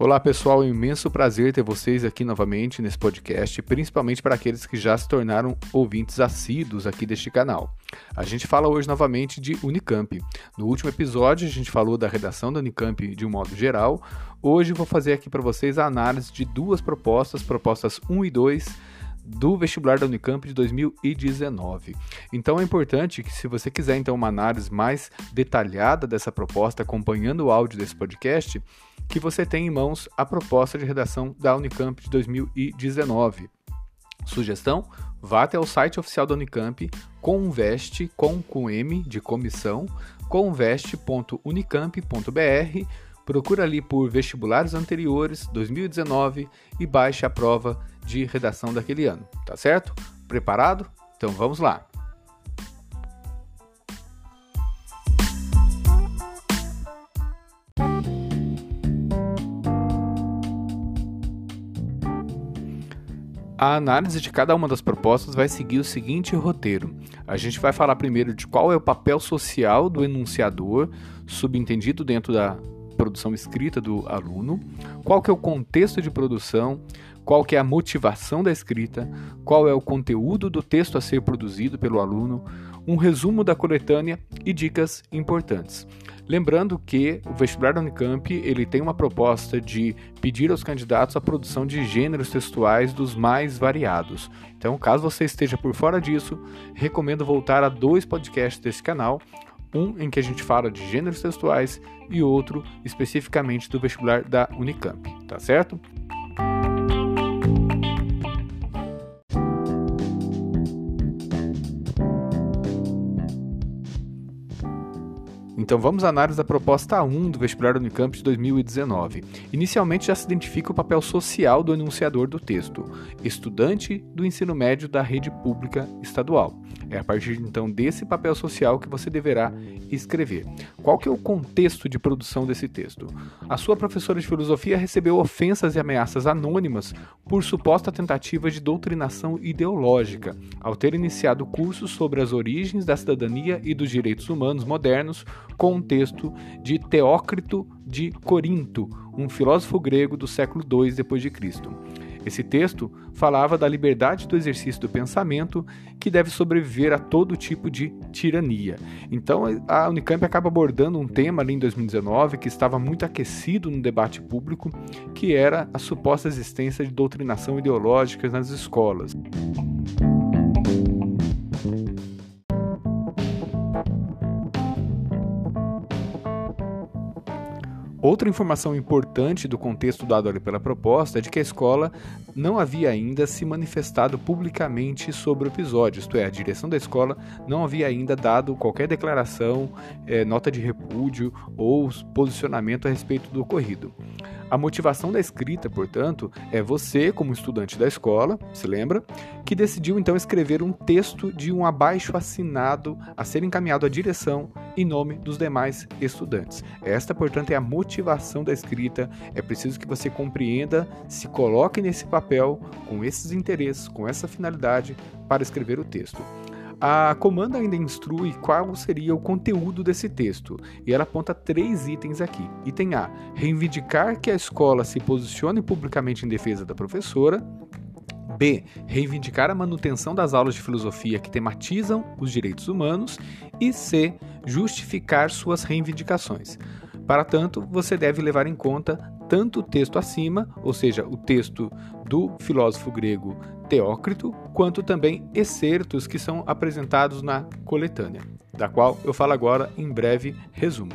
Olá pessoal, é um imenso prazer ter vocês aqui novamente nesse podcast, principalmente para aqueles que já se tornaram ouvintes assíduos aqui deste canal. A gente fala hoje novamente de Unicamp. No último episódio a gente falou da redação da Unicamp de um modo geral. Hoje vou fazer aqui para vocês a análise de duas propostas, propostas 1 e 2 do vestibular da Unicamp de 2019. Então é importante que se você quiser então uma análise mais detalhada dessa proposta, acompanhando o áudio desse podcast, que você tenha em mãos a proposta de redação da Unicamp de 2019. Sugestão? Vá até o site oficial da Unicamp, conveste com, com M de comissão, conveste.unicamp.br Procura ali por vestibulares anteriores 2019 e baixe a prova de redação daquele ano, tá certo? Preparado? Então vamos lá. A análise de cada uma das propostas vai seguir o seguinte roteiro. A gente vai falar primeiro de qual é o papel social do enunciador, subentendido dentro da produção escrita do aluno, qual que é o contexto de produção, qual que é a motivação da escrita, qual é o conteúdo do texto a ser produzido pelo aluno, um resumo da coletânea e dicas importantes. Lembrando que o vestibular da Unicamp ele tem uma proposta de pedir aos candidatos a produção de gêneros textuais dos mais variados. Então, caso você esteja por fora disso, recomendo voltar a dois podcasts desse canal, um em que a gente fala de gêneros textuais e outro especificamente do vestibular da Unicamp, tá certo? Então vamos à análise da proposta 1 do vestibular Unicamp de 2019. Inicialmente já se identifica o papel social do enunciador do texto, estudante do ensino médio da rede pública estadual. É a partir então desse papel social que você deverá escrever. Qual que é o contexto de produção desse texto? A sua professora de filosofia recebeu ofensas e ameaças anônimas por suposta tentativa de doutrinação ideológica, ao ter iniciado cursos sobre as origens da cidadania e dos direitos humanos modernos com um texto de Teócrito de Corinto, um filósofo grego do século II d.C. Esse texto falava da liberdade do exercício do pensamento que deve sobreviver a todo tipo de tirania. Então a Unicamp acaba abordando um tema ali em 2019 que estava muito aquecido no debate público, que era a suposta existência de doutrinação ideológica nas escolas. Outra informação importante do contexto dado ali pela proposta é de que a escola não havia ainda se manifestado publicamente sobre o episódio, isto é, a direção da escola não havia ainda dado qualquer declaração, é, nota de repúdio ou posicionamento a respeito do ocorrido. A motivação da escrita, portanto, é você, como estudante da escola, se lembra, que decidiu então escrever um texto de um abaixo assinado a ser encaminhado à direção em nome dos demais estudantes. Esta, portanto, é a motivação da escrita. É preciso que você compreenda, se coloque nesse papel com esses interesses, com essa finalidade para escrever o texto. A comanda ainda instrui qual seria o conteúdo desse texto, e ela aponta três itens aqui. Item A: reivindicar que a escola se posicione publicamente em defesa da professora. B. Reivindicar a manutenção das aulas de filosofia que tematizam os direitos humanos. E C. Justificar suas reivindicações. Para tanto, você deve levar em conta tanto o texto acima, ou seja, o texto do filósofo grego Teócrito, quanto também excertos que são apresentados na coletânea, da qual eu falo agora em breve resumo.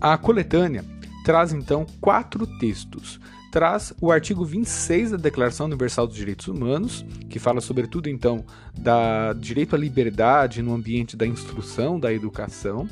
A coletânea traz então quatro textos traz o artigo 26 da Declaração Universal dos Direitos Humanos, que fala sobretudo então da direito à liberdade no ambiente da instrução, da educação.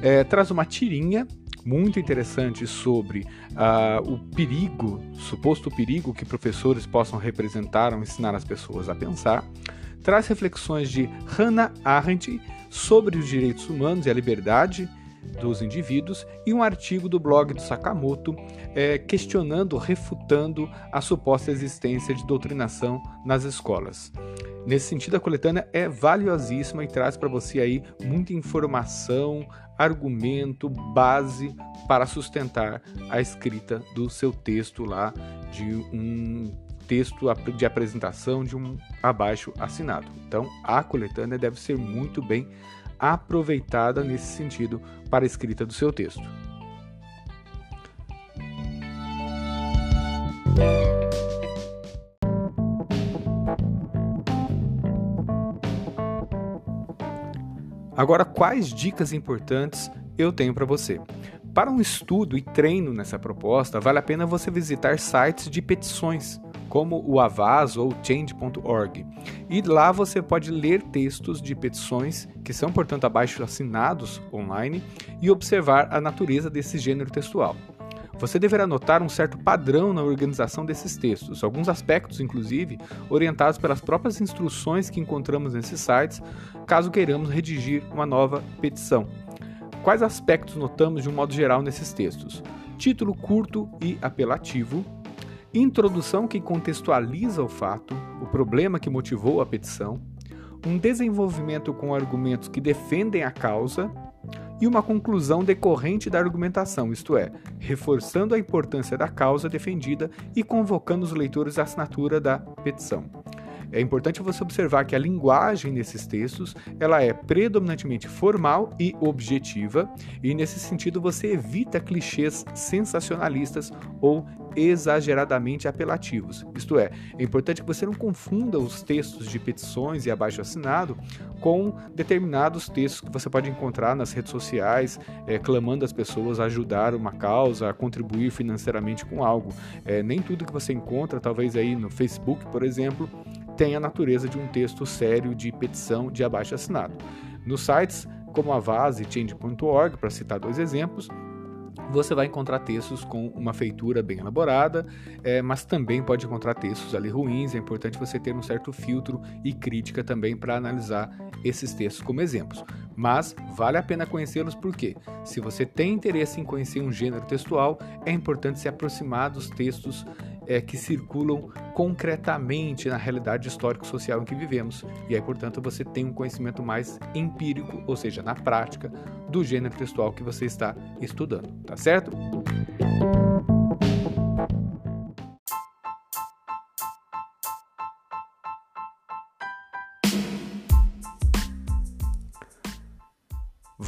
É, traz uma tirinha muito interessante sobre uh, o perigo, suposto perigo que professores possam representar ou ensinar as pessoas a pensar. Traz reflexões de Hannah Arendt sobre os direitos humanos e a liberdade dos indivíduos e um artigo do blog do Sakamoto é, questionando, refutando a suposta existência de doutrinação nas escolas. Nesse sentido, a coletânea é valiosíssima e traz para você aí muita informação, argumento, base para sustentar a escrita do seu texto lá de um texto de apresentação de um abaixo assinado. Então, a coletânea deve ser muito bem aproveitada nesse sentido para a escrita do seu texto. Agora, quais dicas importantes eu tenho para você? Para um estudo e treino nessa proposta, vale a pena você visitar sites de petições, como o Avaz ou Change.org. E lá você pode ler textos de petições, que são, portanto, abaixo assinados online, e observar a natureza desse gênero textual. Você deverá notar um certo padrão na organização desses textos, alguns aspectos, inclusive, orientados pelas próprias instruções que encontramos nesses sites, caso queiramos redigir uma nova petição. Quais aspectos notamos de um modo geral nesses textos? Título curto e apelativo, introdução que contextualiza o fato, o problema que motivou a petição, um desenvolvimento com argumentos que defendem a causa e uma conclusão decorrente da argumentação, isto é, reforçando a importância da causa defendida e convocando os leitores à assinatura da petição. É importante você observar que a linguagem nesses textos ela é predominantemente formal e objetiva, e nesse sentido você evita clichês sensacionalistas ou exageradamente apelativos. Isto é, é importante que você não confunda os textos de petições e abaixo assinado com determinados textos que você pode encontrar nas redes sociais, é, clamando as pessoas a ajudar uma causa, a contribuir financeiramente com algo. É, nem tudo que você encontra, talvez aí no Facebook, por exemplo, tem a natureza de um texto sério de petição de abaixo assinado. Nos sites como a Vaz e Change.org, para citar dois exemplos, você vai encontrar textos com uma feitura bem elaborada, é, mas também pode encontrar textos ali ruins. É importante você ter um certo filtro e crítica também para analisar esses textos como exemplos. Mas vale a pena conhecê-los porque, se você tem interesse em conhecer um gênero textual, é importante se aproximar dos textos é, que circulam concretamente na realidade histórico-social em que vivemos. E aí, portanto, você tem um conhecimento mais empírico, ou seja, na prática, do gênero textual que você está estudando, tá certo?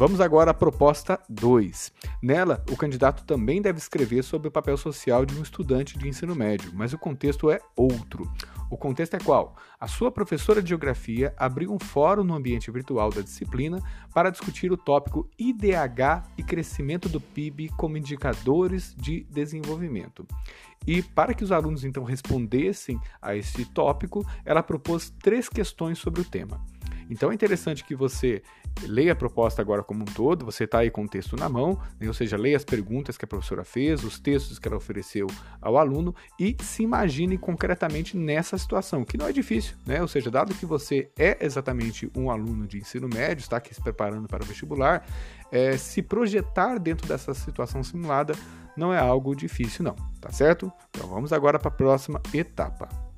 Vamos agora à proposta 2. Nela, o candidato também deve escrever sobre o papel social de um estudante de ensino médio, mas o contexto é outro. O contexto é qual? A sua professora de geografia abriu um fórum no ambiente virtual da disciplina para discutir o tópico IDH e crescimento do PIB como indicadores de desenvolvimento. E para que os alunos então respondessem a esse tópico, ela propôs três questões sobre o tema. Então é interessante que você leia a proposta agora como um todo, você está aí com o texto na mão, né? ou seja, leia as perguntas que a professora fez, os textos que ela ofereceu ao aluno e se imagine concretamente nessa situação, que não é difícil, né? Ou seja, dado que você é exatamente um aluno de ensino médio, está aqui se preparando para o vestibular, é, se projetar dentro dessa situação simulada não é algo difícil, não, tá certo? Então vamos agora para a próxima etapa.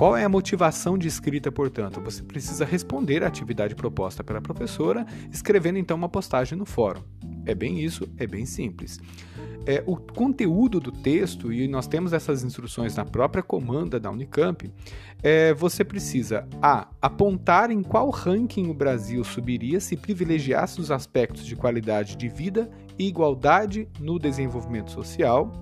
Qual é a motivação de escrita, portanto? Você precisa responder à atividade proposta pela professora, escrevendo então uma postagem no fórum. É bem isso, é bem simples. É, o conteúdo do texto, e nós temos essas instruções na própria comanda da Unicamp, é, você precisa A. apontar em qual ranking o Brasil subiria se privilegiasse os aspectos de qualidade de vida e igualdade no desenvolvimento social.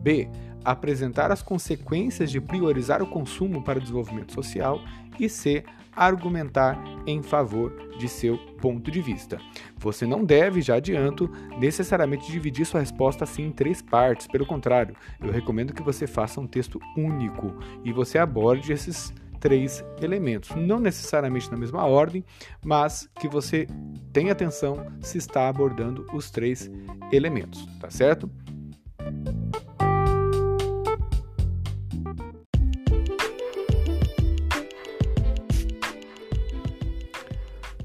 B apresentar as consequências de priorizar o consumo para o desenvolvimento social e C, argumentar em favor de seu ponto de vista. Você não deve, já adianto, necessariamente dividir sua resposta assim em três partes. Pelo contrário, eu recomendo que você faça um texto único e você aborde esses três elementos, não necessariamente na mesma ordem, mas que você tenha atenção se está abordando os três elementos, tá certo?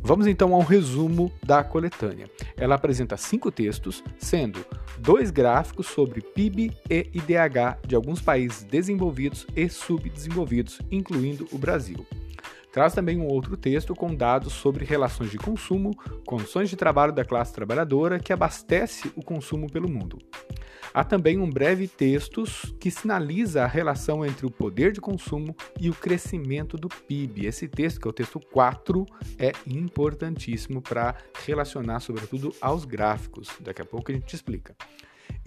Vamos então ao resumo da coletânea. Ela apresenta cinco textos, sendo dois gráficos sobre PIB e IDH de alguns países desenvolvidos e subdesenvolvidos, incluindo o Brasil. Traz também um outro texto com dados sobre relações de consumo, condições de trabalho da classe trabalhadora que abastece o consumo pelo mundo. Há também um breve texto que sinaliza a relação entre o poder de consumo e o crescimento do PIB. Esse texto, que é o texto 4, é importantíssimo para relacionar, sobretudo, aos gráficos. Daqui a pouco a gente explica.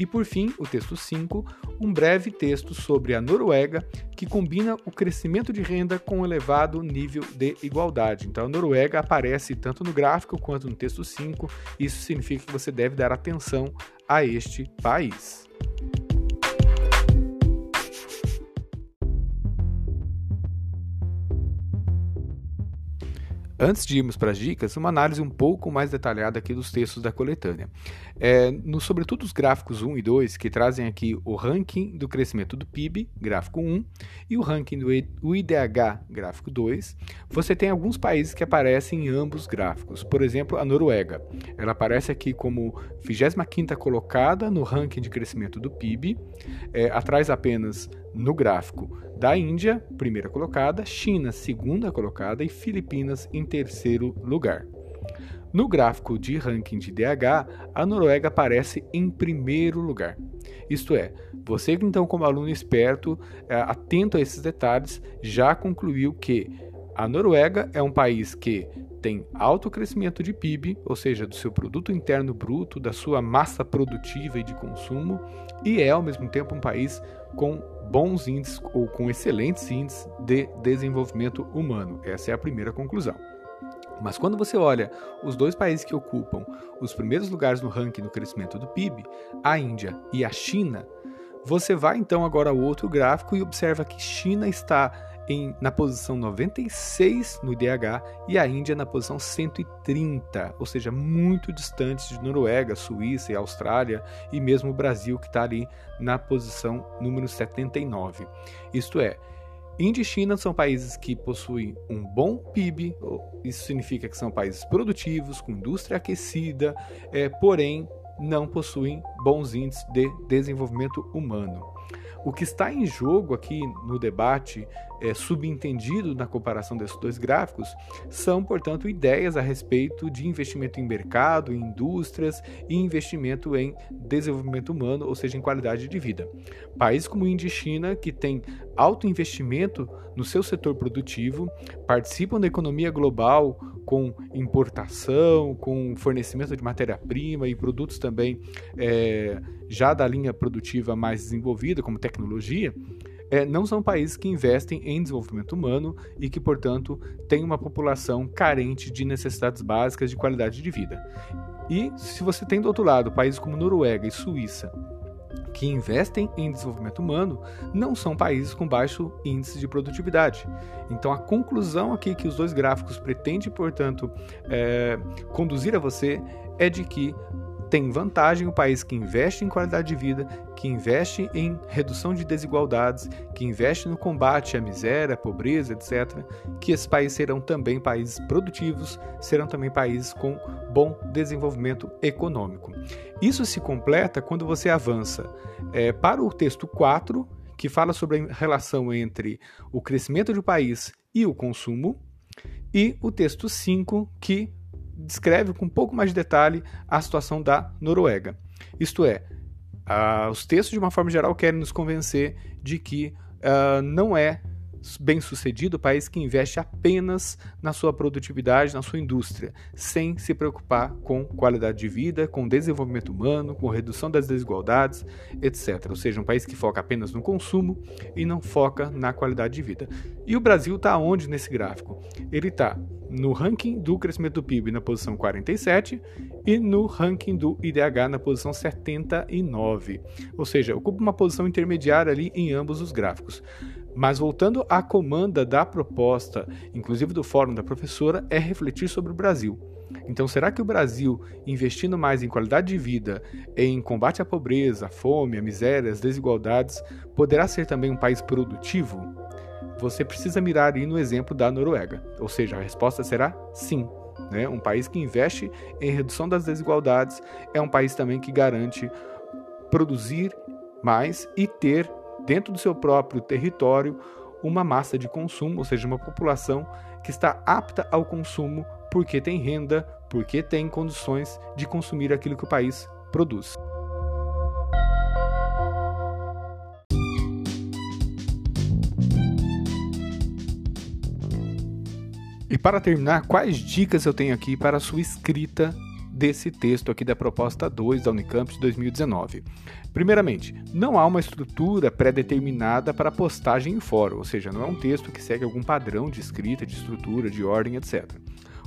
E por fim, o texto 5, um breve texto sobre a Noruega, que combina o crescimento de renda com um elevado nível de igualdade. Então, a Noruega aparece tanto no gráfico quanto no texto 5. Isso significa que você deve dar atenção a este país. Antes de irmos para as dicas, uma análise um pouco mais detalhada aqui dos textos da coletânea. É, no, sobretudo os gráficos 1 e 2, que trazem aqui o ranking do crescimento do PIB, gráfico 1, e o ranking do IDH, gráfico 2, você tem alguns países que aparecem em ambos gráficos. Por exemplo, a Noruega. Ela aparece aqui como 25ª colocada no ranking de crescimento do PIB, é, atrás apenas no gráfico da Índia, primeira colocada, China, segunda colocada e Filipinas em terceiro lugar. No gráfico de ranking de DH, a Noruega aparece em primeiro lugar. Isto é, você então como aluno esperto, é, atento a esses detalhes, já concluiu que a Noruega é um país que tem alto crescimento de PIB, ou seja, do seu produto interno bruto, da sua massa produtiva e de consumo, e é ao mesmo tempo um país com bons índices ou com excelentes índices de desenvolvimento humano. Essa é a primeira conclusão. Mas quando você olha os dois países que ocupam os primeiros lugares no ranking no crescimento do PIB, a Índia e a China, você vai então agora ao outro gráfico e observa que China está em, na posição 96 no IDH e a Índia na posição 130, ou seja, muito distantes de Noruega, Suíça e Austrália e mesmo o Brasil que está ali na posição número 79. Isto é, Índia e China são países que possuem um bom PIB, isso significa que são países produtivos, com indústria aquecida, é, porém não possuem bons índices de desenvolvimento humano. O que está em jogo aqui no debate, é, subentendido na comparação desses dois gráficos, são, portanto, ideias a respeito de investimento em mercado, em indústrias e investimento em desenvolvimento humano, ou seja, em qualidade de vida. Países como Índia e China, que têm alto investimento no seu setor produtivo, participam da economia global com importação, com fornecimento de matéria-prima e produtos também é, já da linha produtiva mais desenvolvida, como tecnologia, é, não são países que investem em desenvolvimento humano e que, portanto, têm uma população carente de necessidades básicas de qualidade de vida. E se você tem do outro lado países como Noruega e Suíça, que investem em desenvolvimento humano não são países com baixo índice de produtividade. Então, a conclusão aqui que os dois gráficos pretendem, portanto, é, conduzir a você é de que tem vantagem o país que investe em qualidade de vida, que investe em redução de desigualdades, que investe no combate à miséria, à pobreza, etc. Que esses países serão também países produtivos, serão também países com bom desenvolvimento econômico. Isso se completa quando você avança é, para o texto 4, que fala sobre a relação entre o crescimento do país e o consumo, e o texto 5, que descreve com um pouco mais de detalhe a situação da Noruega. Isto é, uh, os textos, de uma forma geral, querem nos convencer de que uh, não é bem-sucedido país que investe apenas na sua produtividade, na sua indústria, sem se preocupar com qualidade de vida, com desenvolvimento humano, com redução das desigualdades, etc. Ou seja, um país que foca apenas no consumo e não foca na qualidade de vida. E o Brasil está onde nesse gráfico? Ele está no ranking do crescimento do PIB na posição 47 e no ranking do IDH na posição 79. Ou seja, ocupa uma posição intermediária ali em ambos os gráficos. Mas voltando à comanda da proposta, inclusive do fórum da professora, é refletir sobre o Brasil. Então, será que o Brasil, investindo mais em qualidade de vida, em combate à pobreza, à fome, à miséria, às desigualdades, poderá ser também um país produtivo? Você precisa mirar aí no exemplo da Noruega. Ou seja, a resposta será sim. Né? Um país que investe em redução das desigualdades é um país também que garante produzir mais e ter dentro do seu próprio território uma massa de consumo, ou seja, uma população que está apta ao consumo porque tem renda, porque tem condições de consumir aquilo que o país produz. E para terminar, quais dicas eu tenho aqui para a sua escrita desse texto aqui da proposta 2 da Unicamp de 2019? Primeiramente, não há uma estrutura pré-determinada para postagem em fórum, ou seja, não é um texto que segue algum padrão de escrita, de estrutura, de ordem, etc.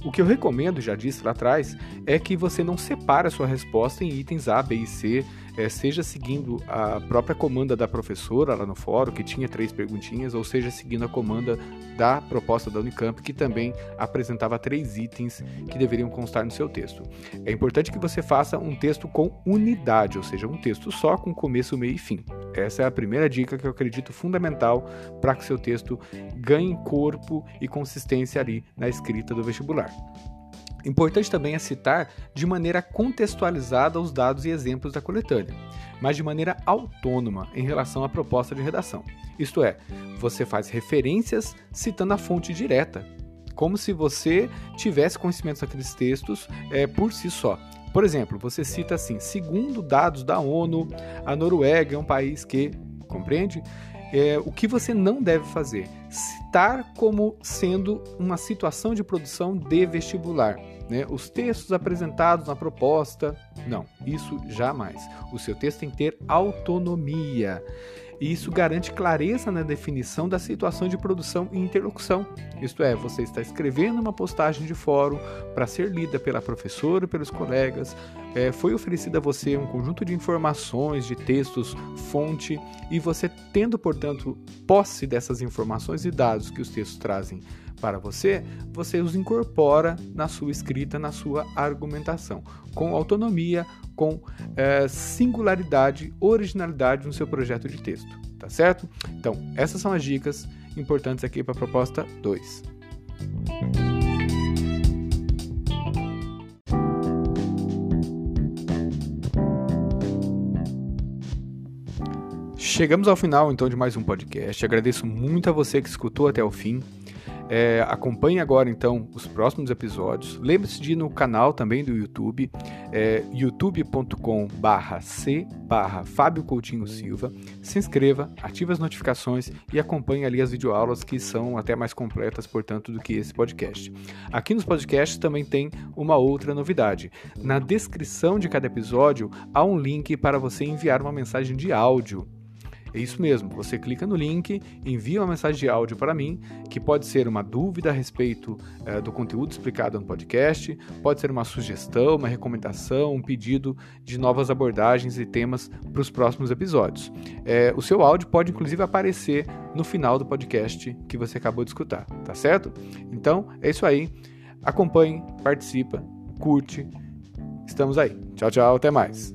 O que eu recomendo, já disse lá atrás, é que você não separe a sua resposta em itens A, B e C, é, seja seguindo a própria comanda da professora lá no fórum, que tinha três perguntinhas, ou seja seguindo a comanda da proposta da Unicamp, que também apresentava três itens que deveriam constar no seu texto. É importante que você faça um texto com unidade, ou seja, um texto só com começo, meio e fim. Essa é a primeira dica que eu acredito fundamental para que seu texto ganhe corpo e consistência ali na escrita do vestibular. Importante também é citar de maneira contextualizada os dados e exemplos da coletânea, mas de maneira autônoma em relação à proposta de redação. Isto é, você faz referências citando a fonte direta, como se você tivesse conhecimentos daqueles textos é, por si só. Por exemplo, você cita assim: segundo dados da ONU, a Noruega é um país que, compreende? É, o que você não deve fazer? Citar como sendo uma situação de produção de vestibular. Né? Os textos apresentados na proposta, não, isso jamais. O seu texto tem que ter autonomia e isso garante clareza na definição da situação de produção e interlocução. Isto é, você está escrevendo uma postagem de fórum para ser lida pela professora pelos colegas, é, foi oferecido a você um conjunto de informações, de textos, fonte, e você tendo, portanto, posse dessas informações e dados que os textos trazem para você, você os incorpora na sua escrita, na sua argumentação, com autonomia, com é, singularidade, originalidade no seu projeto de texto, tá certo? Então, essas são as dicas importantes aqui para a proposta 2. Chegamos ao final então de mais um podcast. Agradeço muito a você que escutou até o fim. É, acompanhe agora então os próximos episódios. Lembre-se de ir no canal também do YouTube, é, youtube.com/c Fábio Coutinho Silva. Se inscreva, ative as notificações e acompanhe ali as videoaulas que são até mais completas, portanto, do que esse podcast. Aqui nos podcasts também tem uma outra novidade. Na descrição de cada episódio há um link para você enviar uma mensagem de áudio é isso mesmo, você clica no link, envia uma mensagem de áudio para mim, que pode ser uma dúvida a respeito é, do conteúdo explicado no podcast, pode ser uma sugestão, uma recomendação, um pedido de novas abordagens e temas para os próximos episódios. É, o seu áudio pode inclusive aparecer no final do podcast que você acabou de escutar, tá certo? Então é isso aí. Acompanhe, participa, curte. Estamos aí. Tchau, tchau, até mais.